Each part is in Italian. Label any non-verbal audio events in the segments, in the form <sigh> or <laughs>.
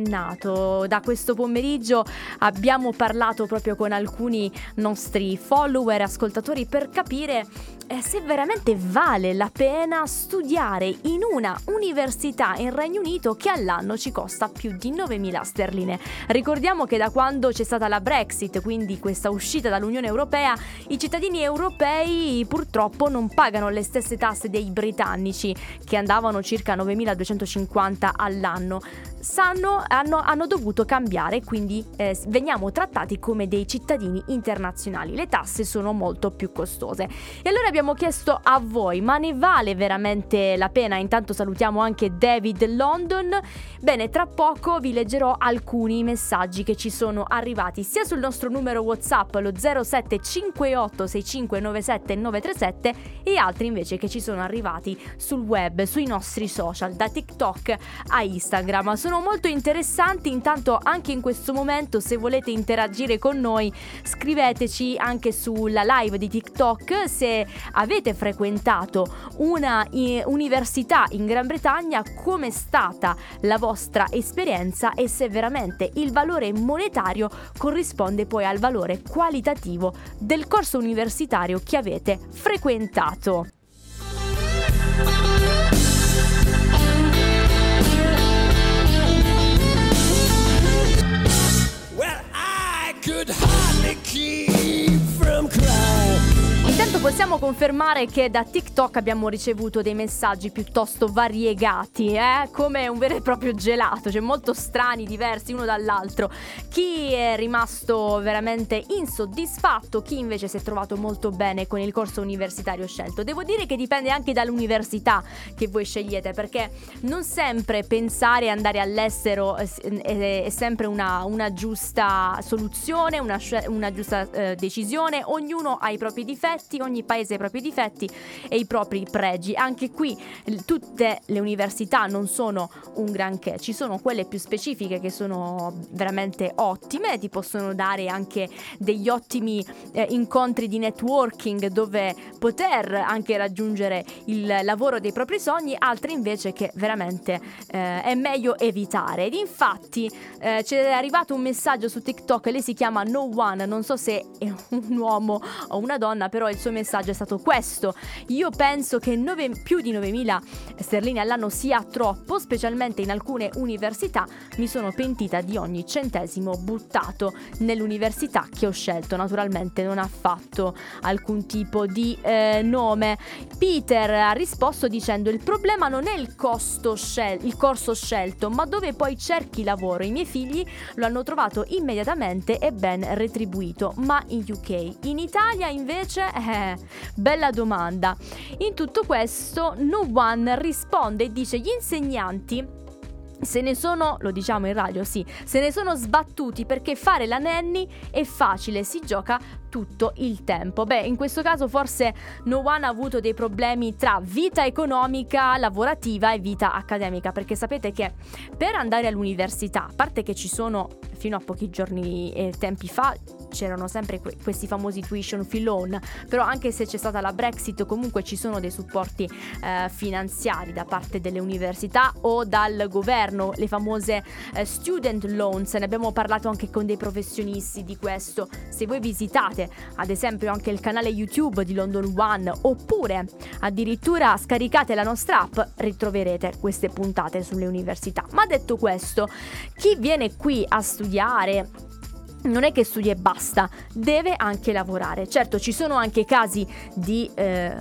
Nato. Da questo pomeriggio abbiamo parlato proprio con alcuni nostri follower, ascoltatori per capire eh, se veramente vale la pena studiare in una università in Regno Unito che all'anno ci costa più di 9.000 sterline. Ricordiamo che da quando c'è stata la Brexit, quindi questa uscita dall'Unione Europea, i cittadini europei purtroppo non pagano le stesse tasse dei britannici che andavano circa 9.250 all'anno. Sanno hanno, hanno dovuto cambiare, quindi eh, veniamo trattati come dei cittadini internazionali. Le tasse sono molto più costose. E allora abbiamo chiesto a voi, ma ne vale veramente la pena? Intanto salutiamo anche David London. Bene, tra poco vi leggerò alcuni messaggi che ci sono arrivati sia sul nostro numero WhatsApp lo 0758 6597 937 e altri invece che ci sono arrivati sul web, sui nostri social, da TikTok a Instagram. Sono molto interessanti. Intanto anche in questo momento se volete interagire con noi scriveteci anche sulla live di TikTok se avete frequentato una università in Gran Bretagna, come è stata la vostra esperienza e se veramente il valore monetario corrisponde poi al valore qualitativo del corso universitario che avete frequentato. Possiamo confermare che da TikTok abbiamo ricevuto dei messaggi piuttosto variegati, eh? come un vero e proprio gelato, cioè molto strani, diversi uno dall'altro. Chi è rimasto veramente insoddisfatto, chi invece si è trovato molto bene con il corso universitario scelto. Devo dire che dipende anche dall'università che voi scegliete, perché non sempre pensare e andare all'estero è, è sempre una, una, giusta soluzione, una, una giusta eh, decisione, ognuno ha i propri difetti, ogni paese ha i propri difetti e i propri pregi. Anche qui tutte le università non sono un granché, ci sono quelle più specifiche che sono veramente ottime, ti possono dare anche degli ottimi eh, incontri di networking dove poter anche raggiungere il lavoro dei propri sogni, altre invece che veramente eh, è meglio evitare. Ed infatti eh, ci è arrivato un messaggio su TikTok, lei si chiama No One, non so se è un uomo o una donna, però il suo messaggio è stato questo. Io penso che 9, più di 9.000 sterline all'anno sia troppo, specialmente in alcune università. Mi sono pentita di ogni centesimo buttato nell'università che ho scelto. Naturalmente non ha fatto alcun tipo di eh, nome. Peter ha risposto dicendo il problema non è il, scel- il corso scelto, ma dove poi cerchi lavoro. I miei figli lo hanno trovato immediatamente e ben retribuito, ma in UK. In Italia invece eh, Bella domanda. In tutto questo, No One risponde e dice: Gli insegnanti se ne sono, lo diciamo in radio, sì, se ne sono sbattuti perché fare la nanny è facile, si gioca tutto il tempo. Beh, in questo caso forse No One ha avuto dei problemi tra vita economica, lavorativa e vita accademica, perché sapete che per andare all'università, a parte che ci sono fino a pochi giorni e tempi fa c'erano sempre que- questi famosi tuition fee loan, però anche se c'è stata la Brexit comunque ci sono dei supporti eh, finanziari da parte delle università o dal governo, le famose eh, student loans, ne abbiamo parlato anche con dei professionisti di questo. Se voi visitate ad esempio anche il canale YouTube di London One oppure addirittura scaricate la nostra app, ritroverete queste puntate sulle università. Ma detto questo, chi viene qui a studiare non è che studia e basta, deve anche lavorare. Certo, ci sono anche casi di eh,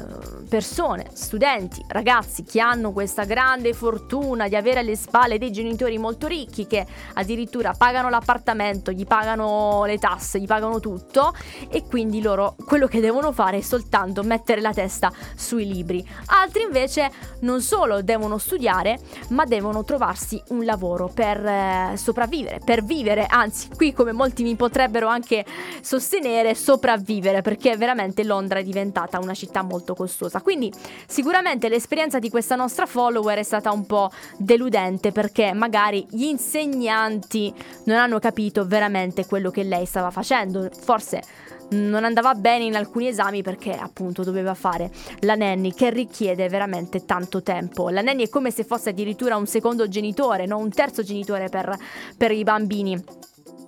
persone, studenti, ragazzi che hanno questa grande fortuna di avere alle spalle dei genitori molto ricchi che addirittura pagano l'appartamento, gli pagano le tasse, gli pagano tutto e quindi loro quello che devono fare è soltanto mettere la testa sui libri. Altri invece non solo devono studiare, ma devono trovarsi un lavoro per eh, sopravvivere, per vivere, anzi qui come molti mi mi potrebbero anche sostenere sopravvivere perché veramente Londra è diventata una città molto costosa. Quindi sicuramente l'esperienza di questa nostra follower è stata un po' deludente perché magari gli insegnanti non hanno capito veramente quello che lei stava facendo. Forse non andava bene in alcuni esami perché appunto doveva fare la nanny che richiede veramente tanto tempo. La nanny è come se fosse addirittura un secondo genitore, no? un terzo genitore per, per i bambini.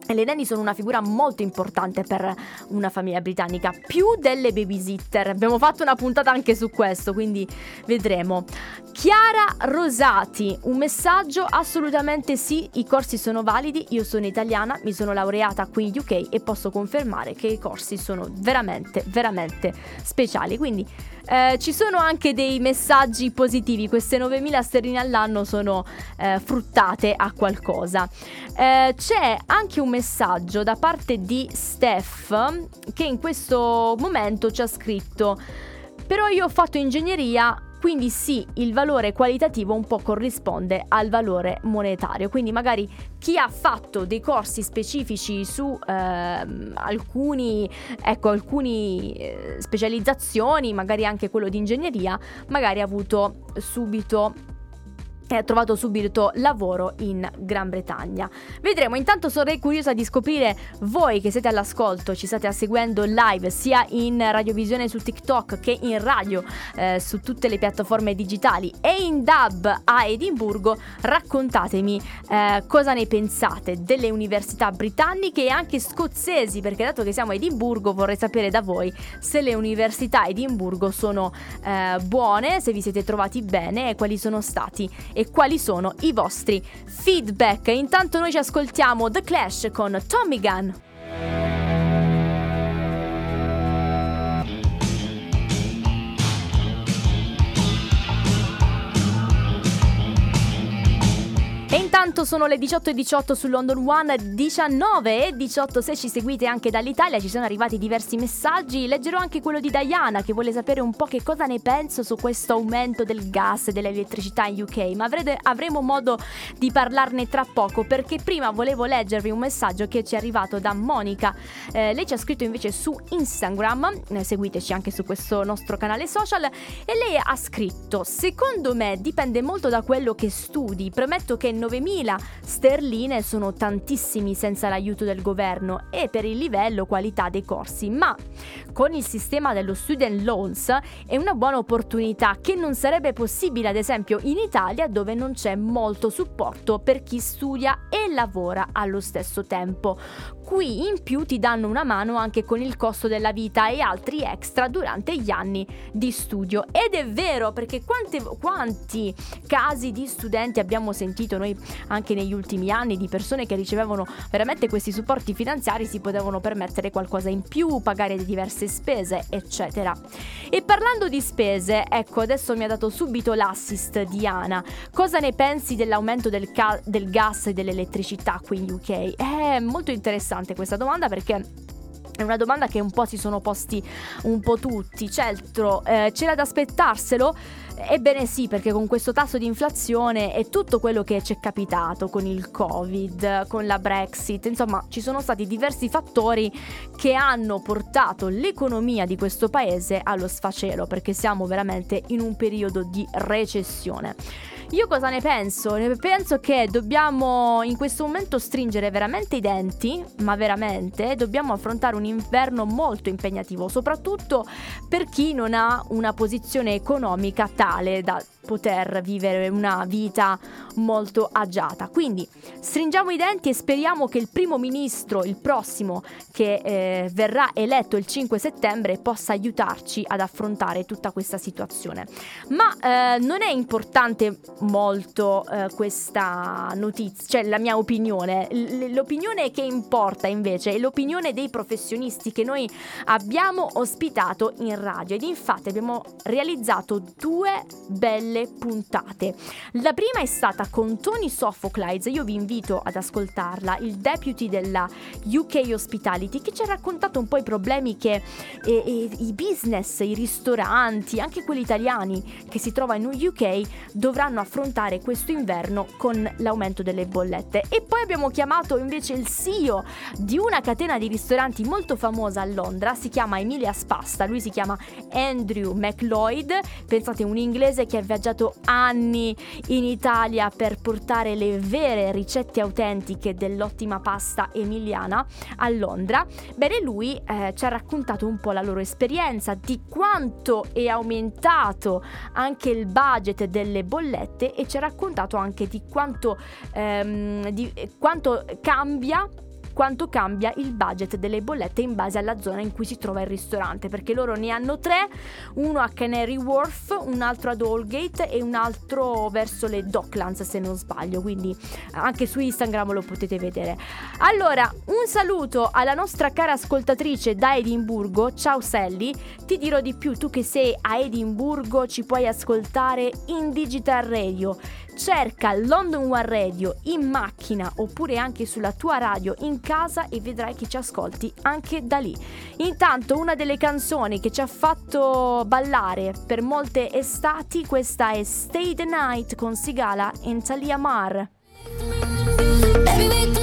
Le nanny sono una figura molto importante per una famiglia britannica, più delle babysitter. Abbiamo fatto una puntata anche su questo, quindi vedremo. Chiara Rosati, un messaggio assolutamente sì, i corsi sono validi, io sono italiana, mi sono laureata qui in UK e posso confermare che i corsi sono veramente, veramente speciali. Quindi eh, ci sono anche dei messaggi positivi, queste 9.000 sterline all'anno sono eh, fruttate a qualcosa. Eh, c'è anche un messaggio da parte di Steph che in questo momento ci ha scritto però io ho fatto ingegneria quindi sì, il valore qualitativo un po' corrisponde al valore monetario. Quindi magari chi ha fatto dei corsi specifici su eh, alcuni, ecco, alcuni eh, specializzazioni, magari anche quello di ingegneria, magari ha avuto subito e ha trovato subito lavoro in Gran Bretagna. Vedremo, intanto sarei curiosa di scoprire voi che siete all'ascolto, ci state seguendo live sia in radiovisione su TikTok che in radio eh, su tutte le piattaforme digitali e in dub a Edimburgo, raccontatemi eh, cosa ne pensate delle università britanniche e anche scozzesi, perché dato che siamo a Edimburgo vorrei sapere da voi se le università a Edimburgo sono eh, buone, se vi siete trovati bene e quali sono stati e quali sono i vostri feedback. Intanto noi ci ascoltiamo The Clash con Tommy Gunn. Intanto sono le 18.18 18 su London One, 19 e 18 se ci seguite anche dall'Italia, ci sono arrivati diversi messaggi, leggerò anche quello di Diana che vuole sapere un po' che cosa ne penso su questo aumento del gas e dell'elettricità in UK, ma avrete, avremo modo di parlarne tra poco perché prima volevo leggervi un messaggio che ci è arrivato da Monica, eh, lei ci ha scritto invece su Instagram, eh, seguiteci anche su questo nostro canale social e lei ha scritto secondo me dipende molto da quello che studi, prometto che 9.000 sterline sono tantissimi senza l'aiuto del governo e per il livello qualità dei corsi, ma con il sistema dello student loans è una buona opportunità che non sarebbe possibile ad esempio in Italia dove non c'è molto supporto per chi studia e lavora allo stesso tempo. Qui in più ti danno una mano anche con il costo della vita e altri extra durante gli anni di studio. Ed è vero perché quante, quanti casi di studenti abbiamo sentito noi anche negli ultimi anni di persone che ricevevano veramente questi supporti finanziari si potevano permettere qualcosa in più, pagare diverse spese, eccetera. E parlando di spese, ecco, adesso mi ha dato subito l'assist Diana. Cosa ne pensi dell'aumento del, ca- del gas e dell'elettricità qui in UK? È molto interessante questa domanda perché è una domanda che un po' si sono posti un po' tutti. Certo, eh, c'era da aspettarselo? Ebbene sì, perché con questo tasso di inflazione e tutto quello che ci è capitato con il Covid, con la Brexit, insomma ci sono stati diversi fattori che hanno portato l'economia di questo paese allo sfacelo, perché siamo veramente in un periodo di recessione. Io cosa ne penso? Penso che dobbiamo in questo momento stringere veramente i denti, ma veramente dobbiamo affrontare un inverno molto impegnativo, soprattutto per chi non ha una posizione economica tale da poter vivere una vita molto agiata. Quindi stringiamo i denti e speriamo che il primo ministro, il prossimo, che eh, verrà eletto il 5 settembre, possa aiutarci ad affrontare tutta questa situazione. Ma eh, non è importante molto eh, questa notizia, cioè la mia opinione. L- l'opinione che importa invece è l'opinione dei professionisti che noi abbiamo ospitato in radio ed infatti abbiamo realizzato due belle puntate. La prima è stata con Tony Sophocles, io vi invito ad ascoltarla, il deputy della UK Hospitality, che ci ha raccontato un po' i problemi che eh, eh, i business, i ristoranti, anche quelli italiani che si trovano in UK dovranno affrontare affrontare questo inverno con l'aumento delle bollette. E poi abbiamo chiamato invece il CEO di una catena di ristoranti molto famosa a Londra, si chiama Emilia Spasta, lui si chiama Andrew McLeod, pensate un inglese che ha viaggiato anni in Italia per portare le vere ricette autentiche dell'ottima pasta emiliana a Londra. Bene, lui eh, ci ha raccontato un po' la loro esperienza, di quanto è aumentato anche il budget delle bollette e ci ha raccontato anche di quanto, ehm, di quanto cambia quanto cambia il budget delle bollette in base alla zona in cui si trova il ristorante, perché loro ne hanno tre, uno a Canary Wharf, un altro ad Allgate e un altro verso le Docklands se non sbaglio, quindi anche su Instagram lo potete vedere. Allora, un saluto alla nostra cara ascoltatrice da Edimburgo, ciao Sally, ti dirò di più, tu che sei a Edimburgo ci puoi ascoltare in Digital Radio Cerca London One Radio in macchina oppure anche sulla tua radio in casa e vedrai che ci ascolti anche da lì. Intanto una delle canzoni che ci ha fatto ballare per molte estati, questa è Stay the Night con Sigala e Talia Mar. Baby,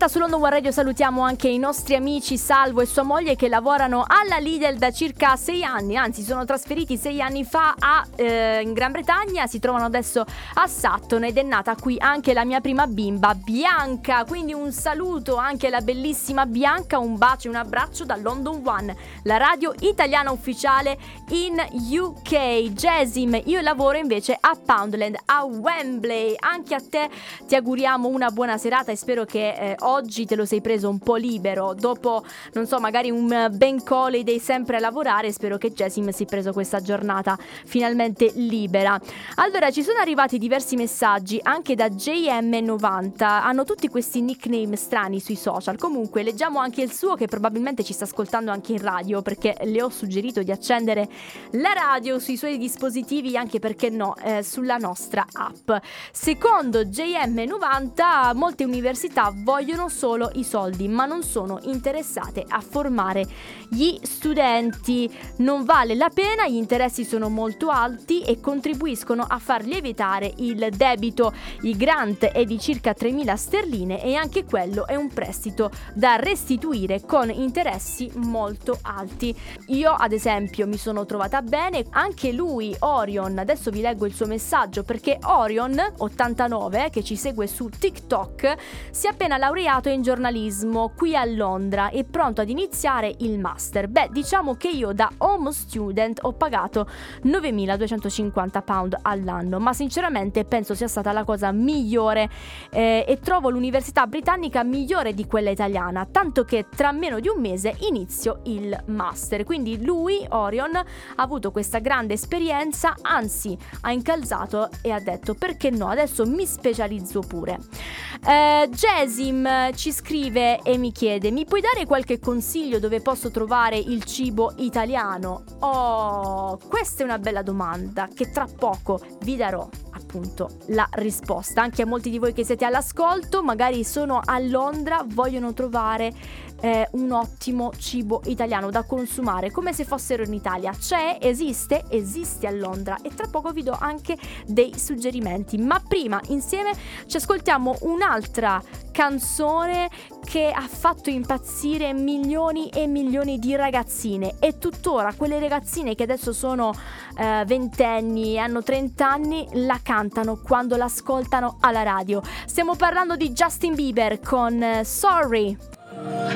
diretta su London One Radio salutiamo anche i nostri amici Salvo e sua moglie che lavorano alla Lidl da circa sei anni, anzi sono trasferiti sei anni fa a, eh, in Gran Bretagna, si trovano adesso a Sutton ed è nata qui anche la mia prima bimba Bianca, quindi un saluto anche alla bellissima Bianca, un bacio e un abbraccio da London One, la radio italiana ufficiale in UK. Jasim, io lavoro invece a Poundland, a Wembley, anche a te ti auguriamo una buona serata e spero che eh, oggi te lo sei preso un po' libero, dopo, non so, magari un bank holiday sempre a lavorare, spero che Jessim si preso questa giornata finalmente libera. Allora, ci sono arrivati diversi messaggi anche da JM90, hanno tutti questi nickname strani sui social, comunque leggiamo anche il suo che probabilmente ci sta ascoltando anche in radio perché le ho suggerito di accendere la radio sui suoi dispositivi anche perché no, eh, sulla nostra app. Secondo JM90 molte università vogliono vogliono solo i soldi, ma non sono interessate a formare gli studenti. Non vale la pena, gli interessi sono molto alti e contribuiscono a far lievitare il debito. Il grant è di circa 3.000 sterline e anche quello è un prestito da restituire con interessi molto alti. Io ad esempio mi sono trovata bene, anche lui Orion, adesso vi leggo il suo messaggio perché Orion 89 che ci segue su TikTok si è appena laureato laureato in giornalismo qui a Londra e pronto ad iniziare il master. Beh, diciamo che io da home student ho pagato 9.250 pound all'anno, ma sinceramente penso sia stata la cosa migliore eh, e trovo l'università britannica migliore di quella italiana, tanto che tra meno di un mese inizio il master. Quindi lui, Orion, ha avuto questa grande esperienza, anzi ha incalzato e ha detto perché no, adesso mi specializzo pure. Eh, Jasim ci scrive e mi chiede: Mi puoi dare qualche consiglio dove posso trovare il cibo italiano? Oh, questa è una bella domanda che tra poco vi darò appunto la risposta. Anche a molti di voi che siete all'ascolto, magari sono a Londra, vogliono trovare eh, un ottimo cibo italiano da consumare come se fossero in Italia. C'è, esiste, esiste a Londra e tra poco vi do anche dei suggerimenti. Ma prima insieme ci ascoltiamo un'altra canzone che ha fatto impazzire milioni e milioni di ragazzine e tuttora quelle ragazzine che adesso sono eh, ventenni hanno 30 anni la cantano quando l'ascoltano alla radio. Stiamo parlando di Justin Bieber con eh, Sorry.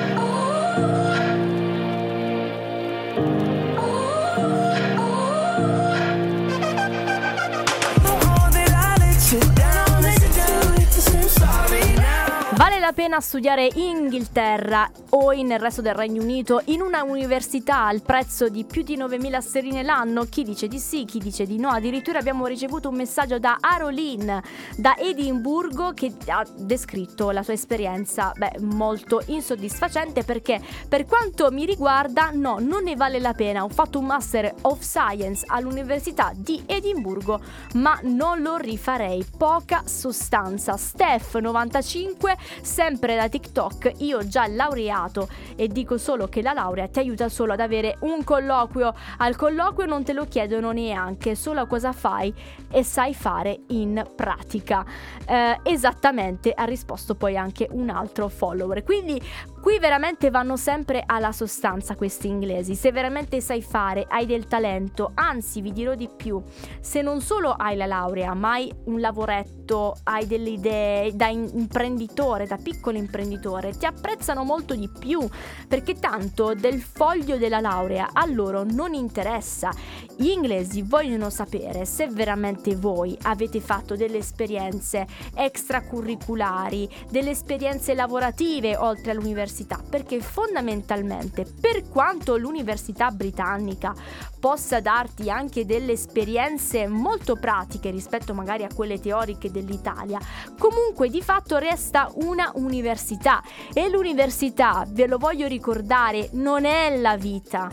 La pena studiare in Inghilterra o nel resto del Regno Unito in una università al prezzo di più di 9.000 sterline l'anno? Chi dice di sì, chi dice di no. Addirittura abbiamo ricevuto un messaggio da Arolene da Edimburgo che ha descritto la sua esperienza beh, molto insoddisfacente perché per quanto mi riguarda no, non ne vale la pena. Ho fatto un Master of Science all'Università di Edimburgo ma non lo rifarei. Poca sostanza. Steph 95 sempre da TikTok, io già laureato e dico solo che la laurea ti aiuta solo ad avere un colloquio. Al colloquio non te lo chiedono neanche, solo cosa fai e sai fare in pratica. Eh, esattamente ha risposto poi anche un altro follower. Quindi qui veramente vanno sempre alla sostanza questi inglesi. Se veramente sai fare, hai del talento, anzi vi dirò di più, se non solo hai la laurea, ma hai un lavoretto, hai delle idee da imprenditore, da piccolo imprenditore, ti apprezzano molto di più perché tanto del foglio della laurea a loro non interessa. Gli inglesi vogliono sapere se veramente voi avete fatto delle esperienze extracurriculari, delle esperienze lavorative oltre all'università, perché fondamentalmente per quanto l'università britannica possa darti anche delle esperienze molto pratiche rispetto magari a quelle teoriche dell'Italia, comunque di fatto resta una università e l'università, ve lo voglio ricordare, non è la vita.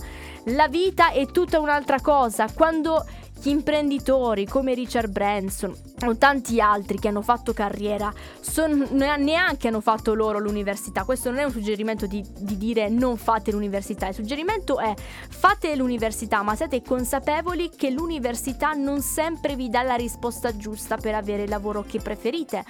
La vita è tutta un'altra cosa. Quando gli imprenditori come Richard Branson tanti altri che hanno fatto carriera son, neanche hanno fatto loro l'università. Questo non è un suggerimento di, di, dire non fate l'università. Il suggerimento è fate l'università, ma siate consapevoli che l'università non sempre vi dà la risposta giusta per avere il lavoro che preferite.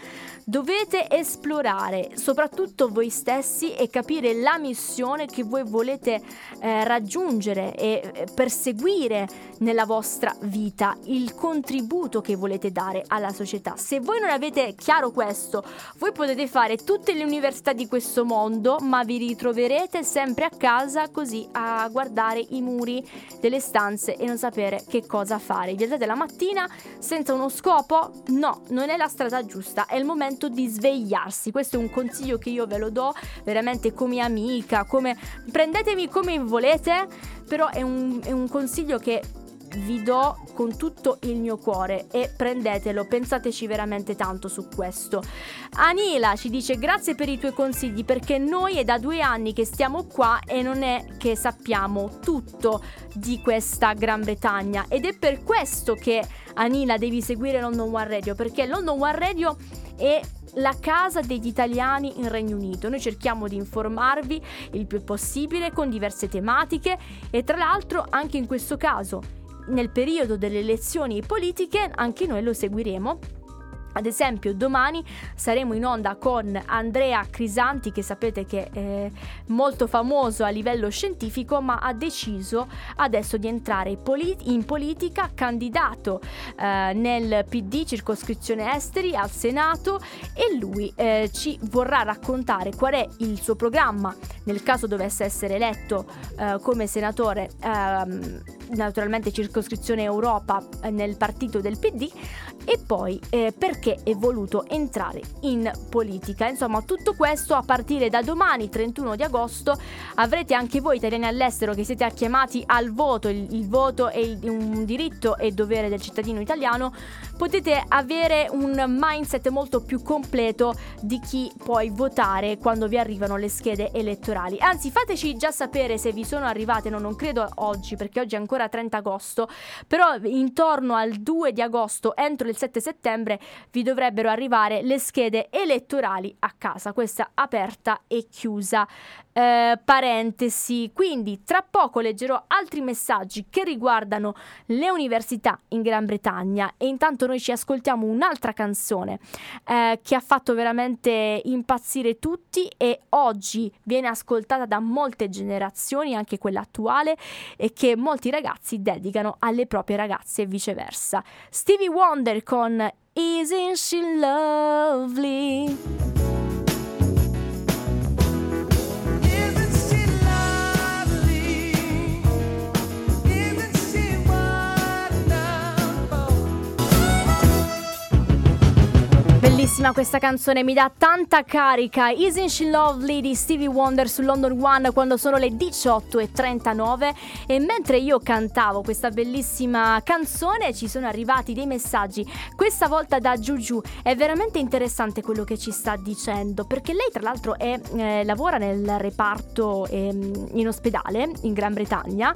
Dovete esplorare, soprattutto voi stessi, e capire la missione che voi volete eh, raggiungere e eh, perseguire nella vostra vita, il contributo che volete dare alla alla società. Se voi non avete chiaro questo, voi potete fare tutte le università di questo mondo, ma vi ritroverete sempre a casa così a guardare i muri delle stanze e non sapere che cosa fare. Vi alzate la mattina senza uno scopo? No, non è la strada giusta, è il momento di svegliarsi. Questo è un consiglio che io ve lo do veramente come amica, come prendetemi come volete, però è un, è un consiglio che vi do con tutto il mio cuore e prendetelo, pensateci veramente tanto su questo. Anila ci dice grazie per i tuoi consigli perché noi è da due anni che stiamo qua e non è che sappiamo tutto di questa Gran Bretagna ed è per questo che Anila devi seguire London One Radio perché London One Radio è la casa degli italiani in Regno Unito. Noi cerchiamo di informarvi il più possibile con diverse tematiche e tra l'altro anche in questo caso nel periodo delle elezioni politiche anche noi lo seguiremo ad esempio, domani saremo in onda con Andrea Crisanti, che sapete che è molto famoso a livello scientifico, ma ha deciso adesso di entrare in politica, candidato eh, nel PD circoscrizione esteri al Senato e lui eh, ci vorrà raccontare qual è il suo programma. Nel caso dovesse essere eletto eh, come senatore ehm, naturalmente circoscrizione Europa eh, nel partito del PD e poi eh, perché è voluto entrare in politica. Insomma, tutto questo a partire da domani 31 di agosto avrete anche voi italiani all'estero che siete chiamati al voto, il, il voto è il, un diritto e dovere del cittadino italiano, potete avere un mindset molto più completo di chi poi votare quando vi arrivano le schede elettorali. Anzi, fateci già sapere se vi sono arrivate, no, non credo oggi perché oggi è ancora 30 agosto, però intorno al 2 di agosto, entro il 7 settembre, vi dovrebbero arrivare le schede elettorali a casa. Questa aperta e chiusa. Eh, parentesi, quindi tra poco leggerò altri messaggi che riguardano le università in Gran Bretagna e intanto noi ci ascoltiamo un'altra canzone eh, che ha fatto veramente impazzire tutti e oggi viene ascoltata da molte generazioni, anche quella attuale, e che molti ragazzi dedicano alle proprie ragazze e viceversa. Stevie Wonder con Isn't She Lovely? Bellissima questa canzone, mi dà tanta carica. Isn't She Lovely di Stevie Wonder su London One quando sono le 18.39 e mentre io cantavo questa bellissima canzone ci sono arrivati dei messaggi, questa volta da Juju. È veramente interessante quello che ci sta dicendo perché lei tra l'altro è, eh, lavora nel reparto eh, in ospedale in Gran Bretagna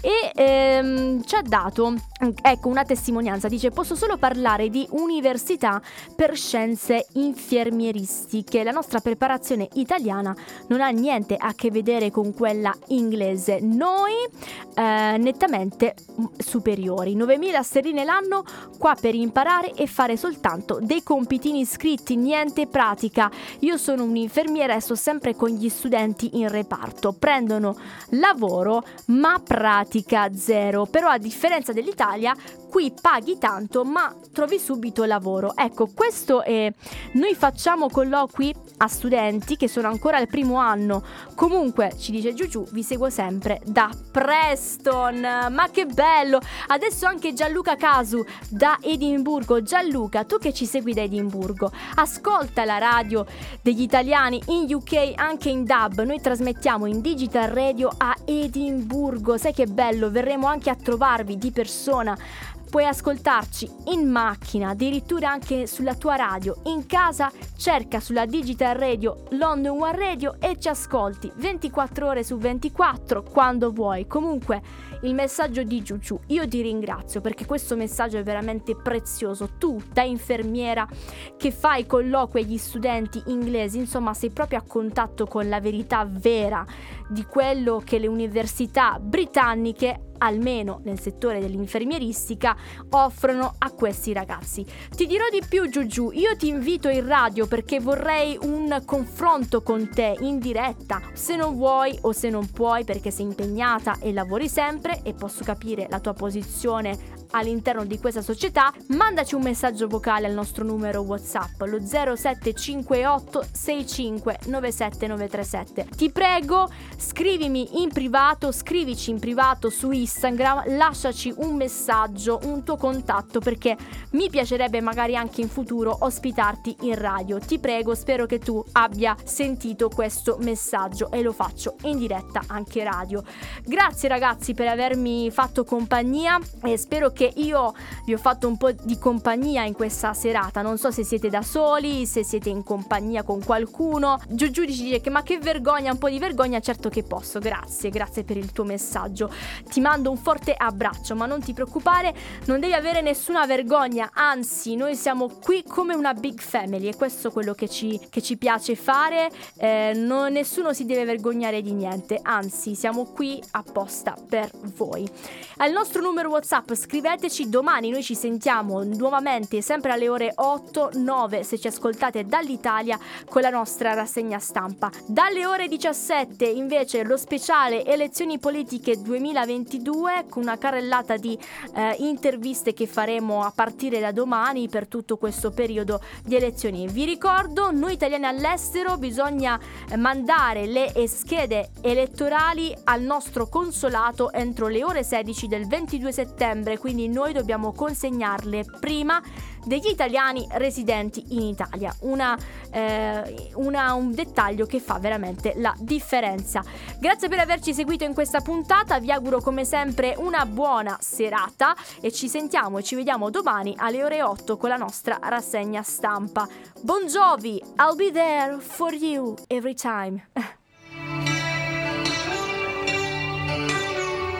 e ehm, ci ha dato ecco una testimonianza, dice posso solo parlare di università per scienze infermieristiche. La nostra preparazione italiana non ha niente a che vedere con quella inglese. Noi eh, nettamente superiori. 9.000 sterline l'anno qua per imparare e fare soltanto dei compitini scritti, niente pratica. Io sono un'infermiera e sto sempre con gli studenti in reparto. Prendono lavoro ma pratica zero. Però a differenza dell'Italia qui paghi tanto ma trovi subito lavoro. Ecco, questo è... Noi facciamo colloqui a studenti che sono ancora al primo anno. Comunque, ci dice Giugiu, vi seguo sempre da Preston. Ma che bello! Adesso anche Gianluca Casu da Edimburgo. Gianluca, tu che ci segui da Edimburgo, ascolta la radio degli italiani in UK, anche in DAB. Noi trasmettiamo in digital radio a Edimburgo. Sai che bello? Verremo anche a trovarvi di persona Puoi ascoltarci in macchina, addirittura anche sulla tua radio. In casa cerca sulla Digital Radio London One Radio e ci ascolti 24 ore su 24 quando vuoi. Comunque il messaggio di Giugiu, io ti ringrazio perché questo messaggio è veramente prezioso. Tu da infermiera che fai colloqui agli studenti inglesi, insomma sei proprio a contatto con la verità vera di quello che le università britanniche almeno nel settore dell'infermieristica, offrono a questi ragazzi. Ti dirò di più, Giugiu, io ti invito in radio perché vorrei un confronto con te in diretta. Se non vuoi o se non puoi perché sei impegnata e lavori sempre e posso capire la tua posizione all'interno di questa società, mandaci un messaggio vocale al nostro numero WhatsApp, lo 0758 65 97 937. Ti prego, scrivimi in privato, scrivici in privato su Instagram, lasciaci un messaggio, un tuo contatto perché mi piacerebbe magari anche in futuro ospitarti in radio. Ti prego, spero che tu abbia sentito questo messaggio e lo faccio in diretta anche radio. Grazie ragazzi per avermi fatto compagnia e spero che perché io vi ho fatto un po' di compagnia in questa serata. Non so se siete da soli, se siete in compagnia con qualcuno. Giugiu dice che ma che vergogna, un po' di vergogna, certo che posso. Grazie, grazie per il tuo messaggio. Ti mando un forte abbraccio, ma non ti preoccupare, non devi avere nessuna vergogna. Anzi, noi siamo qui come una big family e questo è quello che ci, che ci piace fare. Eh, non, nessuno si deve vergognare di niente, anzi, siamo qui apposta per voi. Al nostro numero WhatsApp scrivete scriveteci domani, noi ci sentiamo nuovamente sempre alle ore 8-9 se ci ascoltate dall'Italia con la nostra rassegna stampa. Dalle ore 17 invece lo speciale elezioni politiche 2022 con una carrellata di eh, interviste che faremo a partire da domani per tutto questo periodo di elezioni. Vi ricordo, noi italiani all'estero bisogna mandare le schede elettorali al nostro consolato entro le ore 16 del 22 settembre, quindi quindi noi dobbiamo consegnarle prima degli italiani residenti in Italia. Una, eh, una, un dettaglio che fa veramente la differenza. Grazie per averci seguito in questa puntata, vi auguro come sempre una buona serata e ci sentiamo e ci vediamo domani alle ore 8 con la nostra rassegna stampa. Buon Giovi, I'll be there for you every time. <laughs>